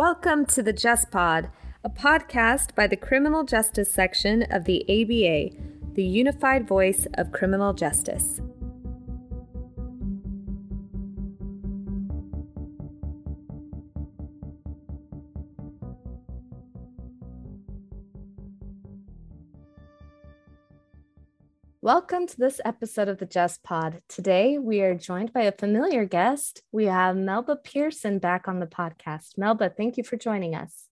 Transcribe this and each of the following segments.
Welcome to the Just Pod, a podcast by the Criminal Justice Section of the ABA, the unified voice of criminal justice. Welcome to this episode of the Just Pod. Today, we are joined by a familiar guest. We have Melba Pearson back on the podcast. Melba, thank you for joining us.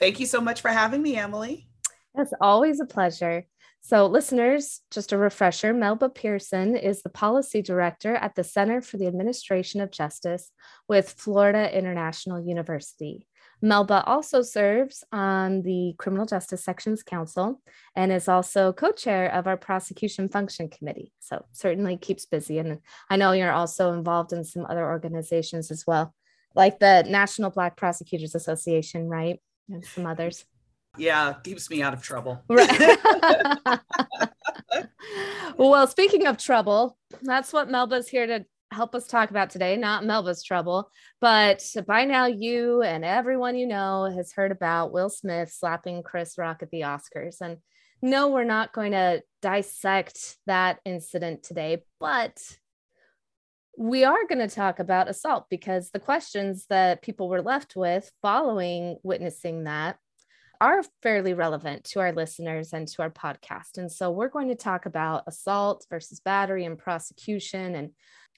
Thank you so much for having me, Emily. It's always a pleasure. So, listeners, just a refresher Melba Pearson is the policy director at the Center for the Administration of Justice with Florida International University. Melba also serves on the Criminal Justice Sections Council and is also co chair of our Prosecution Function Committee. So, certainly keeps busy. And I know you're also involved in some other organizations as well, like the National Black Prosecutors Association, right? And some others. Yeah, keeps me out of trouble. Right. well, speaking of trouble, that's what Melba's here to help us talk about today, not Melba's trouble, but by now you and everyone you know has heard about Will Smith slapping Chris Rock at the Oscars. And no, we're not going to dissect that incident today, but we are going to talk about assault because the questions that people were left with following witnessing that are fairly relevant to our listeners and to our podcast. And so we're going to talk about assault versus battery and prosecution and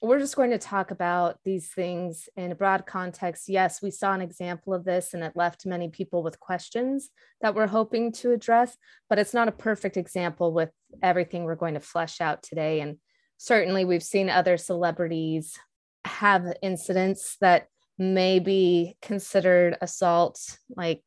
we're just going to talk about these things in a broad context. Yes, we saw an example of this and it left many people with questions that we're hoping to address, but it's not a perfect example with everything we're going to flesh out today. And certainly we've seen other celebrities have incidents that may be considered assault, like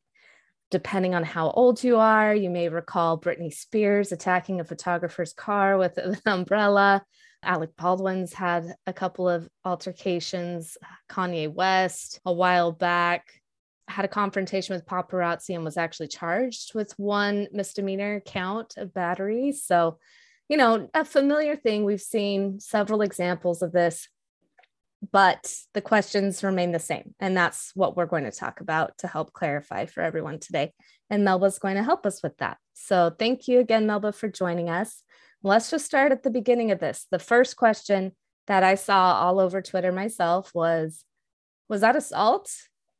depending on how old you are. You may recall Britney Spears attacking a photographer's car with an umbrella. Alec Baldwin's had a couple of altercations. Kanye West, a while back, had a confrontation with paparazzi and was actually charged with one misdemeanor count of battery. So, you know, a familiar thing. We've seen several examples of this, but the questions remain the same. And that's what we're going to talk about to help clarify for everyone today. And Melba's going to help us with that. So, thank you again, Melba, for joining us. Let's just start at the beginning of this. The first question that I saw all over Twitter myself was Was that assault?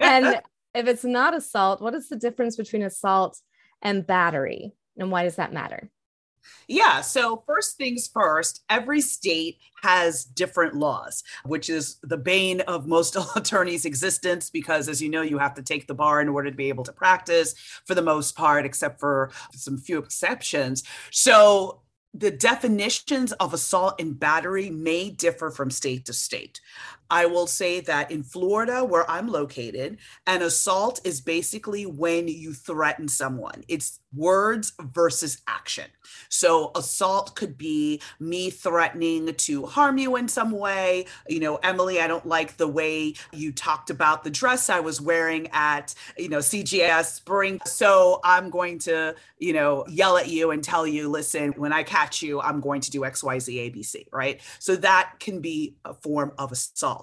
and if it's not assault, what is the difference between assault and battery? And why does that matter? Yeah. So, first things first, every state has different laws, which is the bane of most attorneys' existence because, as you know, you have to take the bar in order to be able to practice for the most part, except for some few exceptions. So, the definitions of assault and battery may differ from state to state. I will say that in Florida, where I'm located, an assault is basically when you threaten someone. It's words versus action. So, assault could be me threatening to harm you in some way. You know, Emily, I don't like the way you talked about the dress I was wearing at, you know, CJS Spring. So, I'm going to, you know, yell at you and tell you, listen, when I catch you, I'm going to do XYZ, ABC, right? So, that can be a form of assault.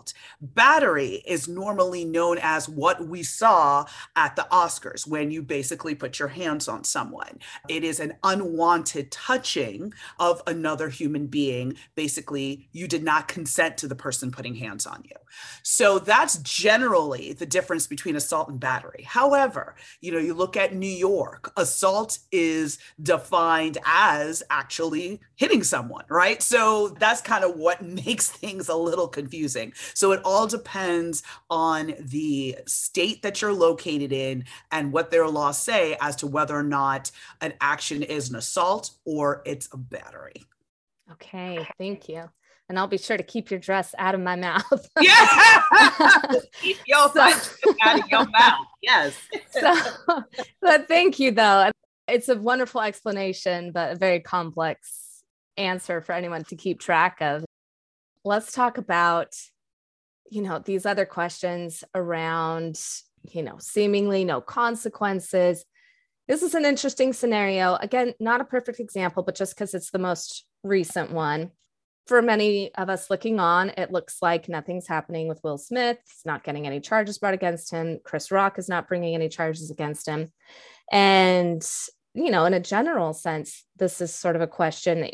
Battery is normally known as what we saw at the Oscars when you basically put your hands on someone someone. It is an unwanted touching of another human being. Basically, you did not consent to the person putting hands on you. So that's generally the difference between assault and battery. However, you know, you look at New York, assault is defined as actually hitting someone, right? So that's kind of what makes things a little confusing. So it all depends on the state that you're located in and what their laws say as to whether or not an action is an assault or it's a battery. Okay, thank you. And I'll be sure to keep your dress out of my mouth. yeah. keep your so, out of your mouth. Yes. so, but thank you, though. It's a wonderful explanation, but a very complex answer for anyone to keep track of. Let's talk about, you know, these other questions around, you know, seemingly no consequences this is an interesting scenario. Again, not a perfect example, but just because it's the most recent one. For many of us looking on, it looks like nothing's happening with Will Smith. He's not getting any charges brought against him. Chris Rock is not bringing any charges against him. And, you know, in a general sense, this is sort of a question.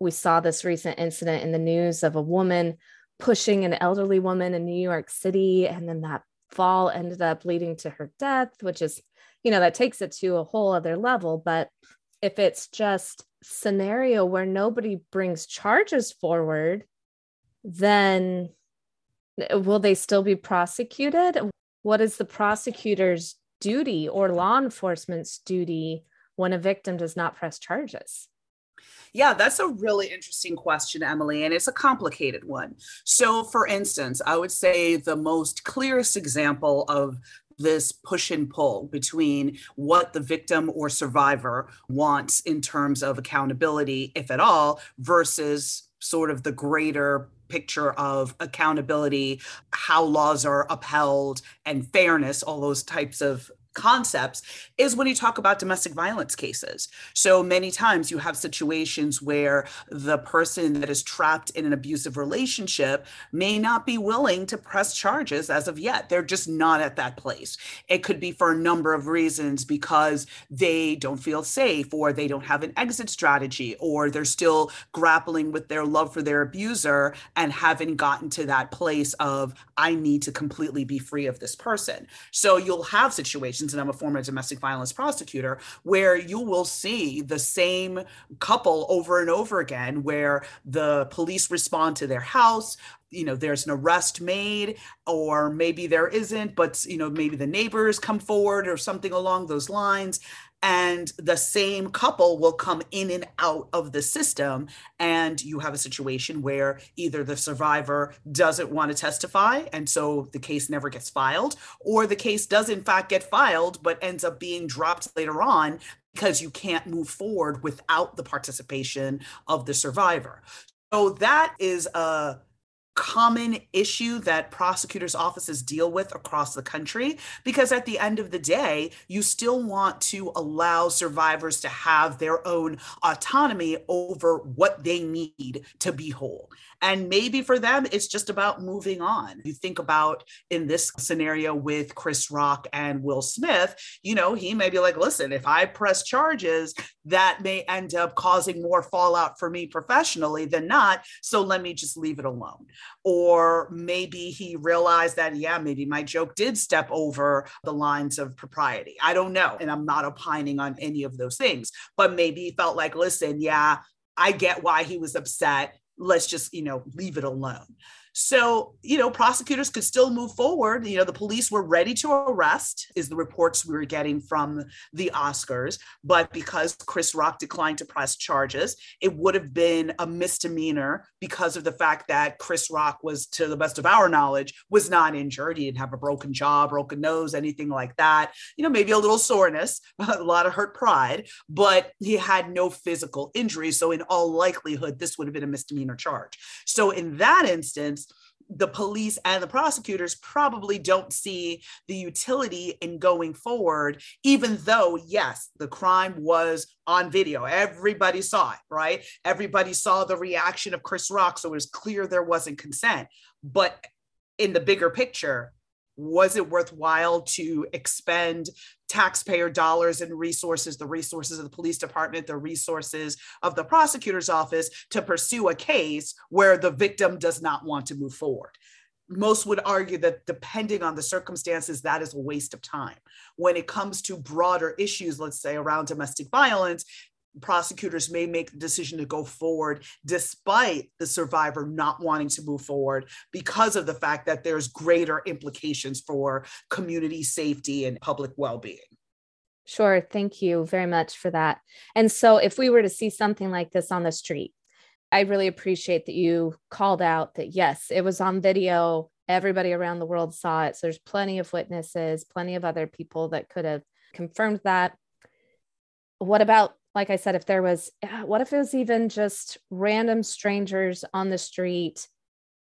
We saw this recent incident in the news of a woman pushing an elderly woman in New York City. And then that fall ended up leading to her death, which is, you know, that takes it to a whole other level. But if it's just scenario where nobody brings charges forward, then will they still be prosecuted? What is the prosecutor's duty or law enforcement's duty when a victim does not press charges? Yeah, that's a really interesting question, Emily, and it's a complicated one. So, for instance, I would say the most clearest example of this push and pull between what the victim or survivor wants in terms of accountability, if at all, versus sort of the greater picture of accountability, how laws are upheld, and fairness, all those types of concepts is when you talk about domestic violence cases. So many times you have situations where the person that is trapped in an abusive relationship may not be willing to press charges as of yet. They're just not at that place. It could be for a number of reasons because they don't feel safe or they don't have an exit strategy or they're still grappling with their love for their abuser and haven't gotten to that place of, I need to completely be free of this person. So you'll have and I'm a former domestic violence prosecutor, where you will see the same couple over and over again, where the police respond to their house, you know there's an arrest made or maybe there isn't but you know maybe the neighbors come forward or something along those lines and the same couple will come in and out of the system and you have a situation where either the survivor doesn't want to testify and so the case never gets filed or the case does in fact get filed but ends up being dropped later on because you can't move forward without the participation of the survivor. So that is a common issue that prosecutors' offices deal with across the country because at the end of the day, you still want to allow survivors to have their own autonomy over what they need to be whole. And maybe for them, it's just about moving on. You think about in this scenario with Chris Rock and Will Smith, you know, he may be like, listen, if I press charges, that may end up causing more fallout for me professionally than not. So let me just leave it alone. Or maybe he realized that, yeah, maybe my joke did step over the lines of propriety. I don't know. And I'm not opining on any of those things, but maybe he felt like, listen, yeah, I get why he was upset let's just you know leave it alone so, you know, prosecutors could still move forward. You know, the police were ready to arrest, is the reports we were getting from the Oscars. But because Chris Rock declined to press charges, it would have been a misdemeanor because of the fact that Chris Rock was, to the best of our knowledge, was not injured. He didn't have a broken jaw, broken nose, anything like that. You know, maybe a little soreness, a lot of hurt pride, but he had no physical injury. So, in all likelihood, this would have been a misdemeanor charge. So, in that instance, the police and the prosecutors probably don't see the utility in going forward, even though, yes, the crime was on video. Everybody saw it, right? Everybody saw the reaction of Chris Rock. So it was clear there wasn't consent. But in the bigger picture, was it worthwhile to expend taxpayer dollars and resources, the resources of the police department, the resources of the prosecutor's office to pursue a case where the victim does not want to move forward? Most would argue that depending on the circumstances, that is a waste of time. When it comes to broader issues, let's say around domestic violence, prosecutors may make the decision to go forward despite the survivor not wanting to move forward because of the fact that there's greater implications for community safety and public well-being. Sure. Thank you very much for that. And so if we were to see something like this on the street i really appreciate that you called out that yes it was on video. Everybody around the world saw it. So there's plenty of witnesses plenty of other people that could have confirmed that. What about like I said, if there was, uh, what if it was even just random strangers on the street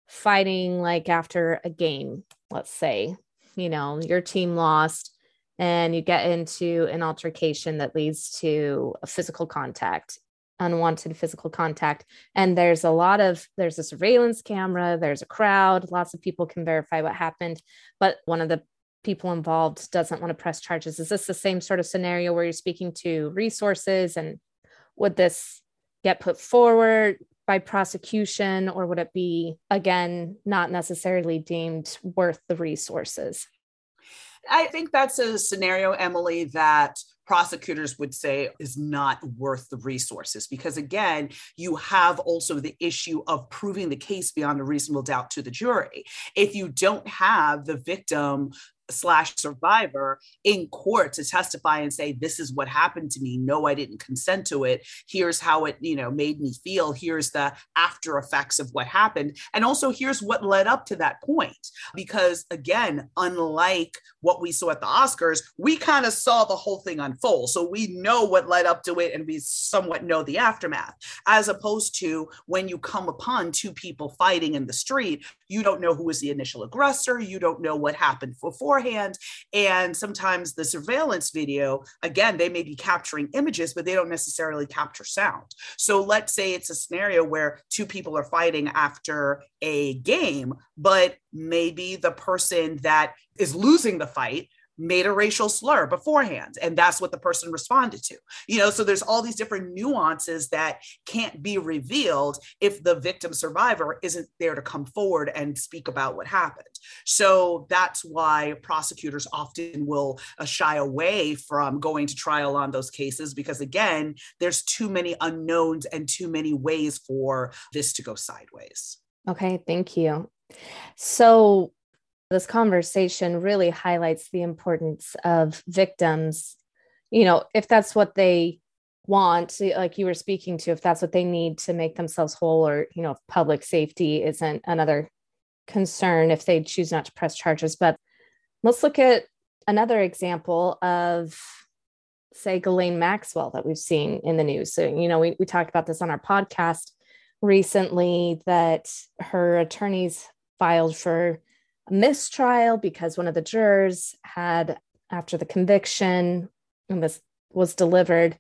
fighting like after a game, let's say, you know, your team lost and you get into an altercation that leads to a physical contact. unwanted physical contact. And there's a lot of, there's a surveillance camera, there's a crowd, lots of people can verify what happened. But one of the people involved doesn't want to press charges. Is this the same sort of scenario where you're speaking to resources and would this get put forward by prosecution or would it be again not necessarily deemed worth the resources? I think that's a scenario, Emily, that prosecutors would say is not worth the resources because again you have also the issue of proving the case beyond a reasonable doubt to the jury if you don't have the victim slash survivor in court to testify and say this is what happened to me. No i didn't consent to it. Here's how it you know made me feel. Here's the after effects of what happened. And also here's what led up to that point. Because again unlike what we saw at the oscars we kind of saw the whole thing unfold. So we know what led up to it and we somewhat know the aftermath as opposed to when you come upon two people fighting in the street you don't know who was the initial aggressor you don't know what happened beforehand. And sometimes the surveillance video, again, they may be capturing images, but they don't necessarily capture sound. So let's say it's a scenario where two people are fighting after a game, but maybe the person that is losing the fight made a racial slur beforehand and that's what the person responded to. You know so there's all these different nuances that can't be revealed if the victim survivor isn't there to come forward and speak about what happened. So that's why prosecutors often will uh, shy away from going to trial on those cases because again there's too many unknowns and too many ways for this to go sideways. Okay thank you. So this conversation really highlights the importance of victims. You know if that's what they want like you were speaking to if that's what they need to make themselves whole or you know if public safety isn't another concern if they choose not to press charges. But let's look at another example of say Ghislaine Maxwell that we've seen in the news. So you know we, we talked about this on our podcast recently that her attorneys filed for mistrial because one of the jurors had, after the conviction and this was delivered,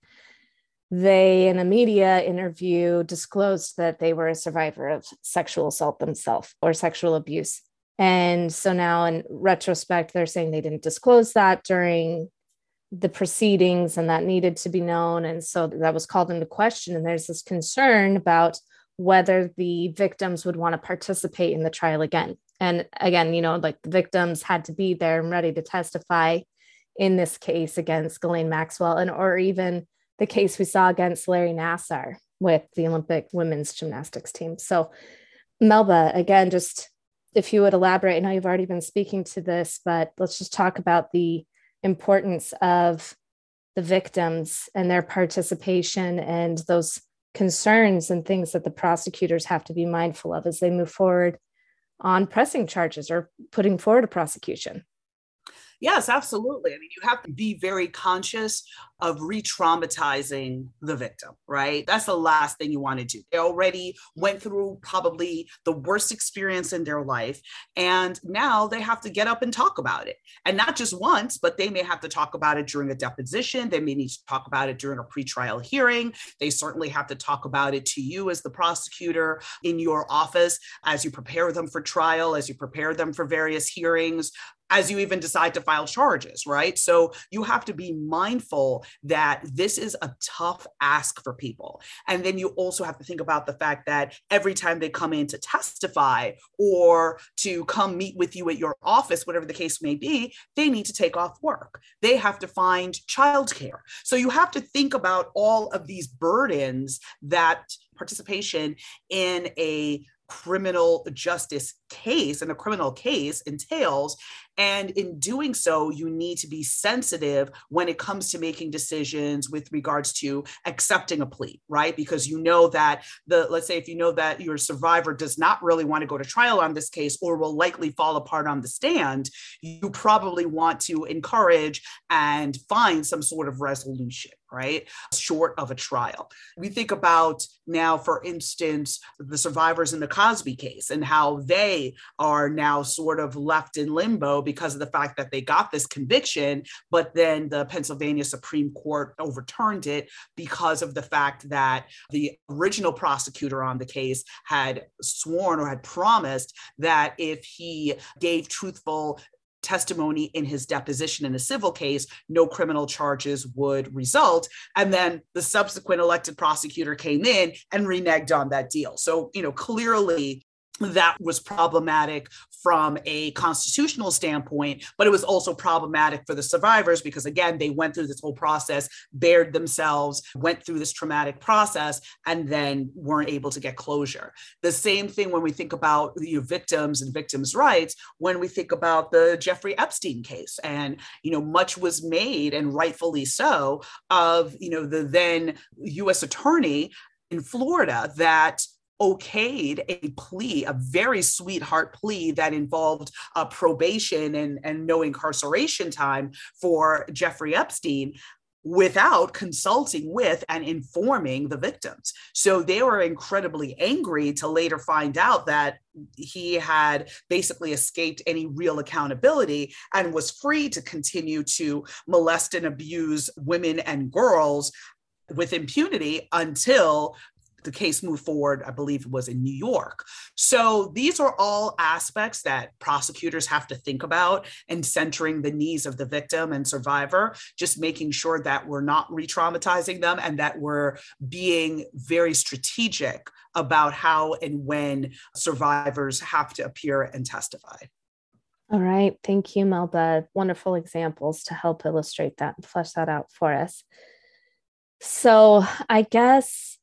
they, in a media interview, disclosed that they were a survivor of sexual assault themselves or sexual abuse. And so now, in retrospect, they're saying they didn't disclose that during the proceedings and that needed to be known. And so that was called into question. And there's this concern about whether the victims would want to participate in the trial again. And again, you know, like the victims had to be there and ready to testify in this case against Ghislaine Maxwell and or even the case we saw against Larry Nassar with the Olympic women's gymnastics team. So Melba, again, just if you would elaborate, I know you've already been speaking to this, but let's just talk about the importance of the victims and their participation and those concerns and things that the prosecutors have to be mindful of as they move forward on pressing charges or putting forward a prosecution. Yes, absolutely. I mean, you have to be very conscious of re traumatizing the victim, right? That's the last thing you want to do. They already went through probably the worst experience in their life. And now they have to get up and talk about it. And not just once, but they may have to talk about it during a deposition. They may need to talk about it during a pretrial hearing. They certainly have to talk about it to you as the prosecutor in your office as you prepare them for trial, as you prepare them for various hearings as you even decide to file charges, right? So you have to be mindful that this is a tough ask for people. And then you also have to think about the fact that every time they come in to testify or to come meet with you at your office, whatever the case may be, they need to take off work. They have to find childcare. So you have to think about all of these burdens that participation in a criminal justice case and a criminal case entails. And in doing so, you need to be sensitive when it comes to making decisions with regards to accepting a plea, right? Because you know that the, let's say, if you know that your survivor does not really want to go to trial on this case or will likely fall apart on the stand, you probably want to encourage and find some sort of resolution right? Short of a trial. We think about now, for instance, the survivors in the Cosby case and how they are now sort of left in limbo because of the fact that they got this conviction, but then the Pennsylvania Supreme Court overturned it because of the fact that the original prosecutor on the case had sworn or had promised that if he gave truthful testimony in his deposition in a civil case, no criminal charges would result. And then the subsequent elected prosecutor came in and reneged on that deal. So, you know, clearly that was problematic from a constitutional standpoint, but it was also problematic for the survivors because, again, they went through this whole process, bared themselves, went through this traumatic process, and then weren't able to get closure. The same thing when we think about you know, victims and victims' rights, when we think about the Jeffrey Epstein case, and you know, much was made, and rightfully so, of you know the then U.S. attorney in Florida that okayed a plea, a very sweetheart plea that involved uh, probation and, and no incarceration time for Jeffrey Epstein without consulting with and informing the victims. So they were incredibly angry to later find out that he had basically escaped any real accountability and was free to continue to molest and abuse women and girls with impunity until the case moved forward, I believe it was in New York. So these are all aspects that prosecutors have to think about and centering the needs of the victim and survivor, just making sure that we're not re traumatizing them and that we're being very strategic about how and when survivors have to appear and testify. All right. Thank you, Melba. Wonderful examples to help illustrate that and flesh that out for us. So, I guess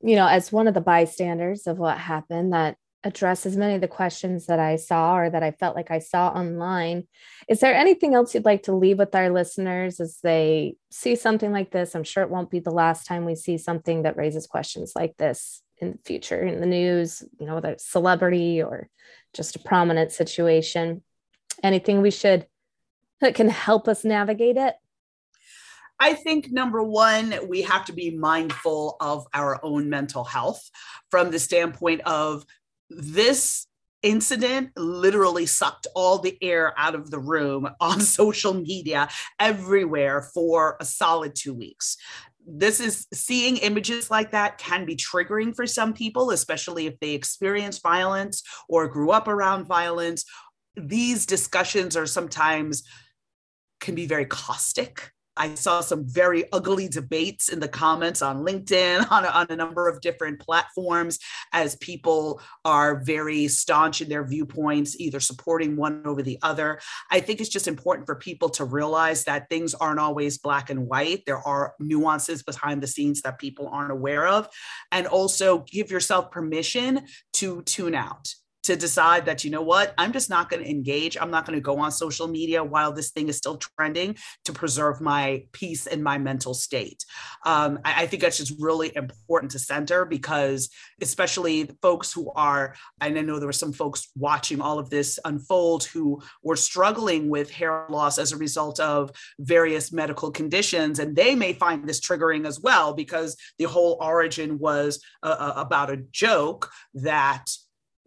you know, as one of the bystanders of what happened that addresses many of the questions that I saw or that I felt like I saw online. Is there anything else you'd like to leave with our listeners as they see something like this? I'm sure it won't be the last time we see something that raises questions like this in the future in the news, you know, whether it's celebrity or just a prominent situation. Anything we should that can help us navigate it? I think number one, we have to be mindful of our own mental health from the standpoint of this incident literally sucked all the air out of the room on social media everywhere for a solid two weeks this is seeing images like that can be triggering for some people, especially if they experience violence or grew up around violence. These discussions are sometimes can be very caustic I saw some very ugly debates in the comments on LinkedIn, on a, on a number of different platforms, as people are very staunch in their viewpoints, either supporting one over the other. I think it's just important for people to realize that things aren't always black and white. There are nuances behind the scenes that people aren't aware of. And also give yourself permission to tune out to decide that, you know what, I'm just not going to engage. I'm not going to go on social media while this thing is still trending to preserve my peace and my mental state. Um, I, I, think that's just really important to center because, especially folks who are, and I know there were some folks watching all of this unfold who were struggling with hair loss as a result of various medical conditions. And they may find this triggering as well because the whole origin was uh, uh about a joke that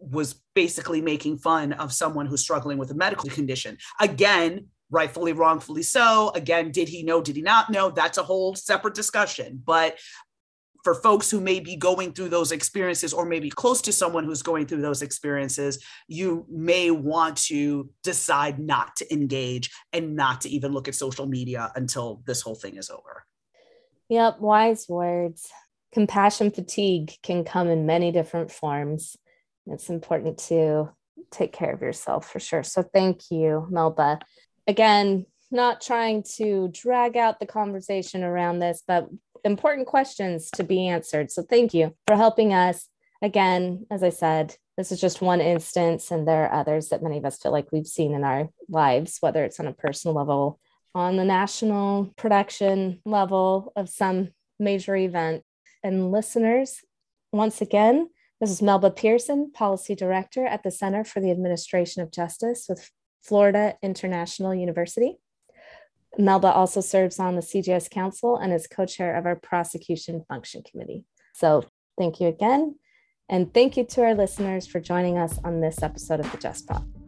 was basically making fun of someone who's struggling with a medical condition. Again, rightfully, wrongfully so. Again, did he know? Did he not know? That's a whole separate discussion. But for folks who may be going through those experiences or maybe close to someone who's going through those experiences, you may want to decide not to engage and not to even look at social media until this whole thing is over. Yep, wise words. Compassion fatigue can come in many different forms it's important to take care of yourself for sure. So thank you, Melba. Again, not trying to drag out the conversation around this, but important questions to be answered. So thank you for helping us. Again, as I said, this is just one instance, and there are others that many of us feel like we've seen in our lives, whether it's on a personal level, on the national production level of some major event. And listeners, once again, this is Melba Pearson, Policy Director at the Center for the Administration of Justice with Florida International University. Melba also serves on the CJS Council and is co chair of our Prosecution Function Committee. So, thank you again. And thank you to our listeners for joining us on this episode of the Just Pod.